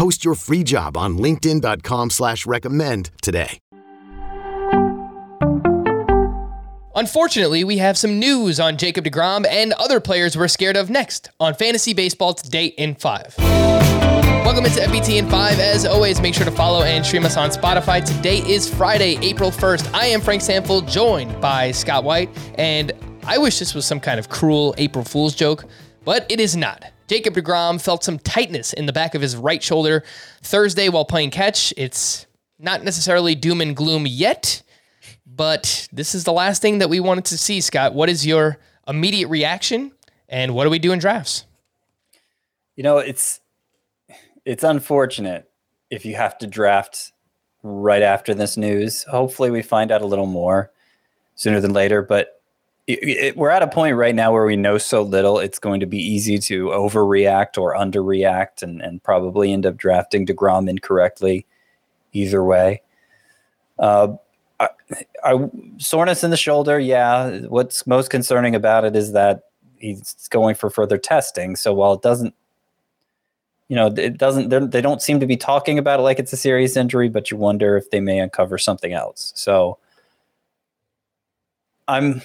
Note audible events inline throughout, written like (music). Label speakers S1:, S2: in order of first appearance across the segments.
S1: Post your free job on LinkedIn.com slash recommend today.
S2: Unfortunately, we have some news on Jacob deGrom and other players we're scared of next on Fantasy Baseball Today in 5. Welcome into FBT in 5. As always, make sure to follow and stream us on Spotify. Today is Friday, April 1st. I am Frank Stampfl, joined by Scott White, and I wish this was some kind of cruel April Fool's joke, but it is not. Jacob deGrom felt some tightness in the back of his right shoulder Thursday while playing catch. It's not necessarily doom and gloom yet, but this is the last thing that we wanted to see, Scott. What is your immediate reaction, and what do we do in drafts?
S3: You know, it's it's unfortunate if you have to draft right after this news. Hopefully, we find out a little more sooner than later. But it, we're at a point right now where we know so little. It's going to be easy to overreact or underreact, and and probably end up drafting deGrom incorrectly. Either way. Uh, I, I, soreness in the shoulder, yeah. What's most concerning about it is that he's going for further testing. So while it doesn't you know, it doesn't. They don't seem to be talking about it like it's a serious injury, but you wonder if they may uncover something else. So, I'm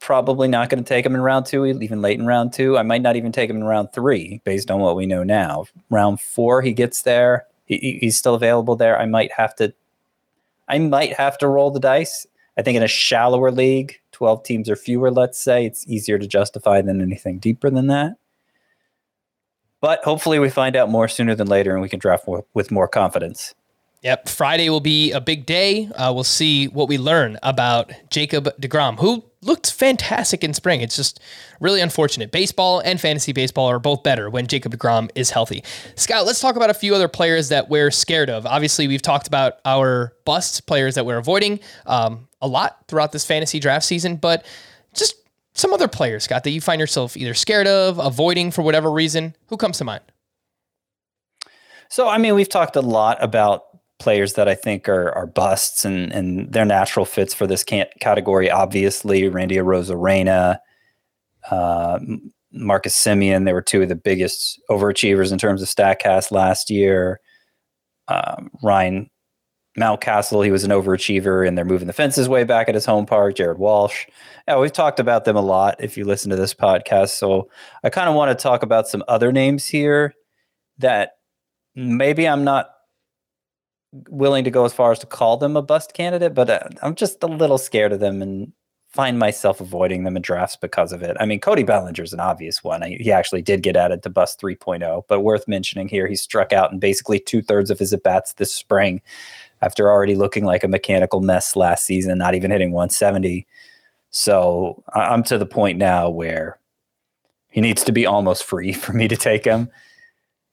S3: probably not going to take him in round two, even late in round two. I might not even take him in round three, based on what we know now. Round four, he gets there. He, he's still available there. I might have to. I might have to roll the dice. I think in a shallower league, 12 teams or fewer, let's say, it's easier to justify than anything deeper than that. But hopefully, we find out more sooner than later, and we can draft more, with more confidence.
S2: Yep, Friday will be a big day. Uh, we'll see what we learn about Jacob deGrom, who looked fantastic in spring. It's just really unfortunate. Baseball and fantasy baseball are both better when Jacob deGrom is healthy. Scott, let's talk about a few other players that we're scared of. Obviously, we've talked about our bust players that we're avoiding um, a lot throughout this fantasy draft season, but just some other players, Scott, that you find yourself either scared of, avoiding for whatever reason? Who comes to mind?
S3: So, I mean, we've talked a lot about players that I think are are busts and and they're natural fits for this category. Obviously, Randy Arozarena, uh, Marcus Semien. they were two of the biggest overachievers in terms of Statcast last year. Um, Ryan Mountcastle, he was an overachiever, and they're moving the fences way back at his home park. Jared Walsh. Yeah, we've talked about them a lot if you listen to this podcast. So I kind of want to talk about some other names here that maybe I'm not willing to go as far as to call them a bust candidate, but uh, I'm just a little scared of them and find myself avoiding them in drafts because of it. I mean, Cody Bellinger's an obvious one. I, he actually did get added to bust 3.0, but worth mentioning here, he struck out in basically two thirds of his at bats this spring after already looking like a mechanical mess last season, not even hitting 170. So I'm to the point now where he needs to be almost free (laughs) for me to take him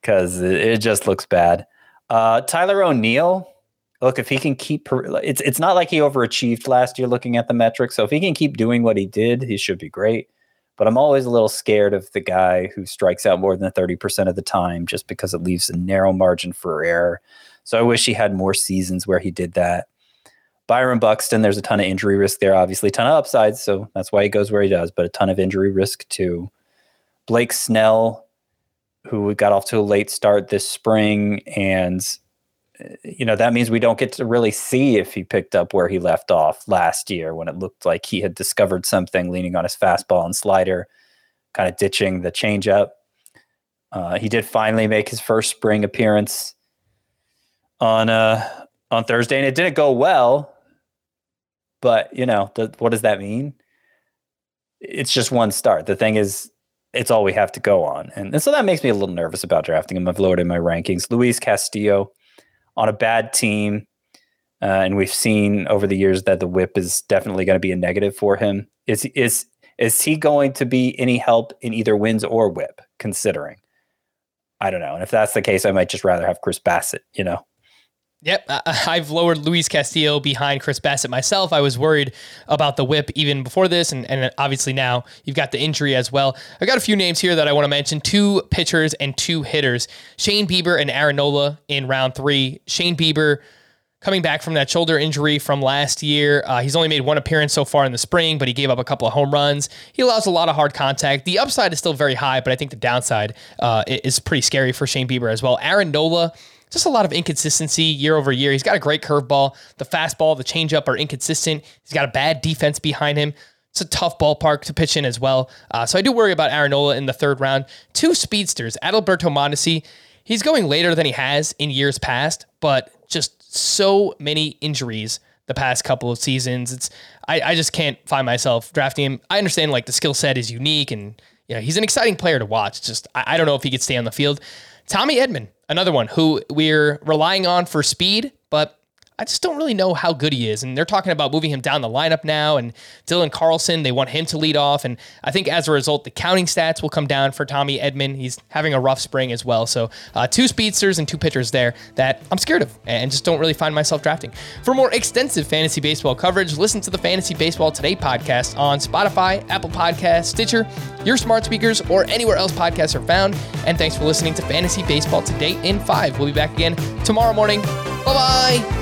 S3: because it just looks bad. Uh, Tyler O'Neill, look, if he can keep, it's it's not like he overachieved last year looking at the metrics. So if he can keep doing what he did, he should be great. But I'm always a little scared of the guy who strikes out more than 30% of the time just because it leaves a narrow margin for error. So I wish he had more seasons where he did that. Byron Buxton, there's a ton of injury risk there, obviously, ton of upsides. So that's why he goes where he does, but a ton of injury risk too. Blake Snell, who got off to a late start this spring. And, you know, that means we don't get to really see if he picked up where he left off last year when it looked like he had discovered something leaning on his fastball and slider, kind of ditching the changeup. Uh, he did finally make his first spring appearance on uh on Thursday, and it didn't go well. But you know, what does that mean? It's just one start. The thing is, it's all we have to go on, and, and so that makes me a little nervous about drafting him. I've lowered in my rankings. Luis Castillo on a bad team, uh, and we've seen over the years that the WHIP is definitely going to be a negative for him. Is is is he going to be any help in either wins or WHIP? Considering, I don't know. And if that's the case, I might just rather have Chris Bassitt. You know,
S2: Yep, I've lowered Luis Castillo behind Chris Bassitt myself. I was worried about the whip even before this, and, and obviously now you've got the injury as well. I've got a few names here that I want to mention: two pitchers and two hitters. Shane Bieber and Aaron Nola in round three. Shane Bieber coming back from that shoulder injury from last year. Uh, he's only made one appearance so far in the spring, but he gave up a couple of home runs. He allows a lot of hard contact. The upside is still very high, but I think the downside uh, is pretty scary for Shane Bieber as well. Aaron Nola just a lot of inconsistency year over year. He's got a great curveball. The fastball, the changeup are inconsistent. He's got a bad defense behind him. It's a tough ballpark to pitch in as well. Uh, so I do worry about Aaron Nola in the third round. Two speedsters, Adalberto Mondesi. He's going later than he has in years past, but just so many injuries the past couple of seasons. It's I, I just can't find myself drafting him. I understand like the skill set is unique and yeah, he's an exciting player to watch. Just I, I don't know if he could stay on the field. Tommy Edman, another one who we're relying on for speed, but I just don't really know how good he is. And they're talking about moving him down the lineup now. And Dylan Carlson, they want him to lead off. And I think as a result, the counting stats will come down for Tommy Edman. He's having a rough spring as well. So uh, two speedsters and two pitchers there that I'm scared of and just don't really find myself drafting. For more extensive fantasy baseball coverage, listen to the Fantasy Baseball Today podcast on Spotify, Apple Podcasts, Stitcher, your smart speakers, or anywhere else podcasts are found. And thanks for listening to Fantasy Baseball Today in 5. We'll be back again tomorrow morning. Bye bye.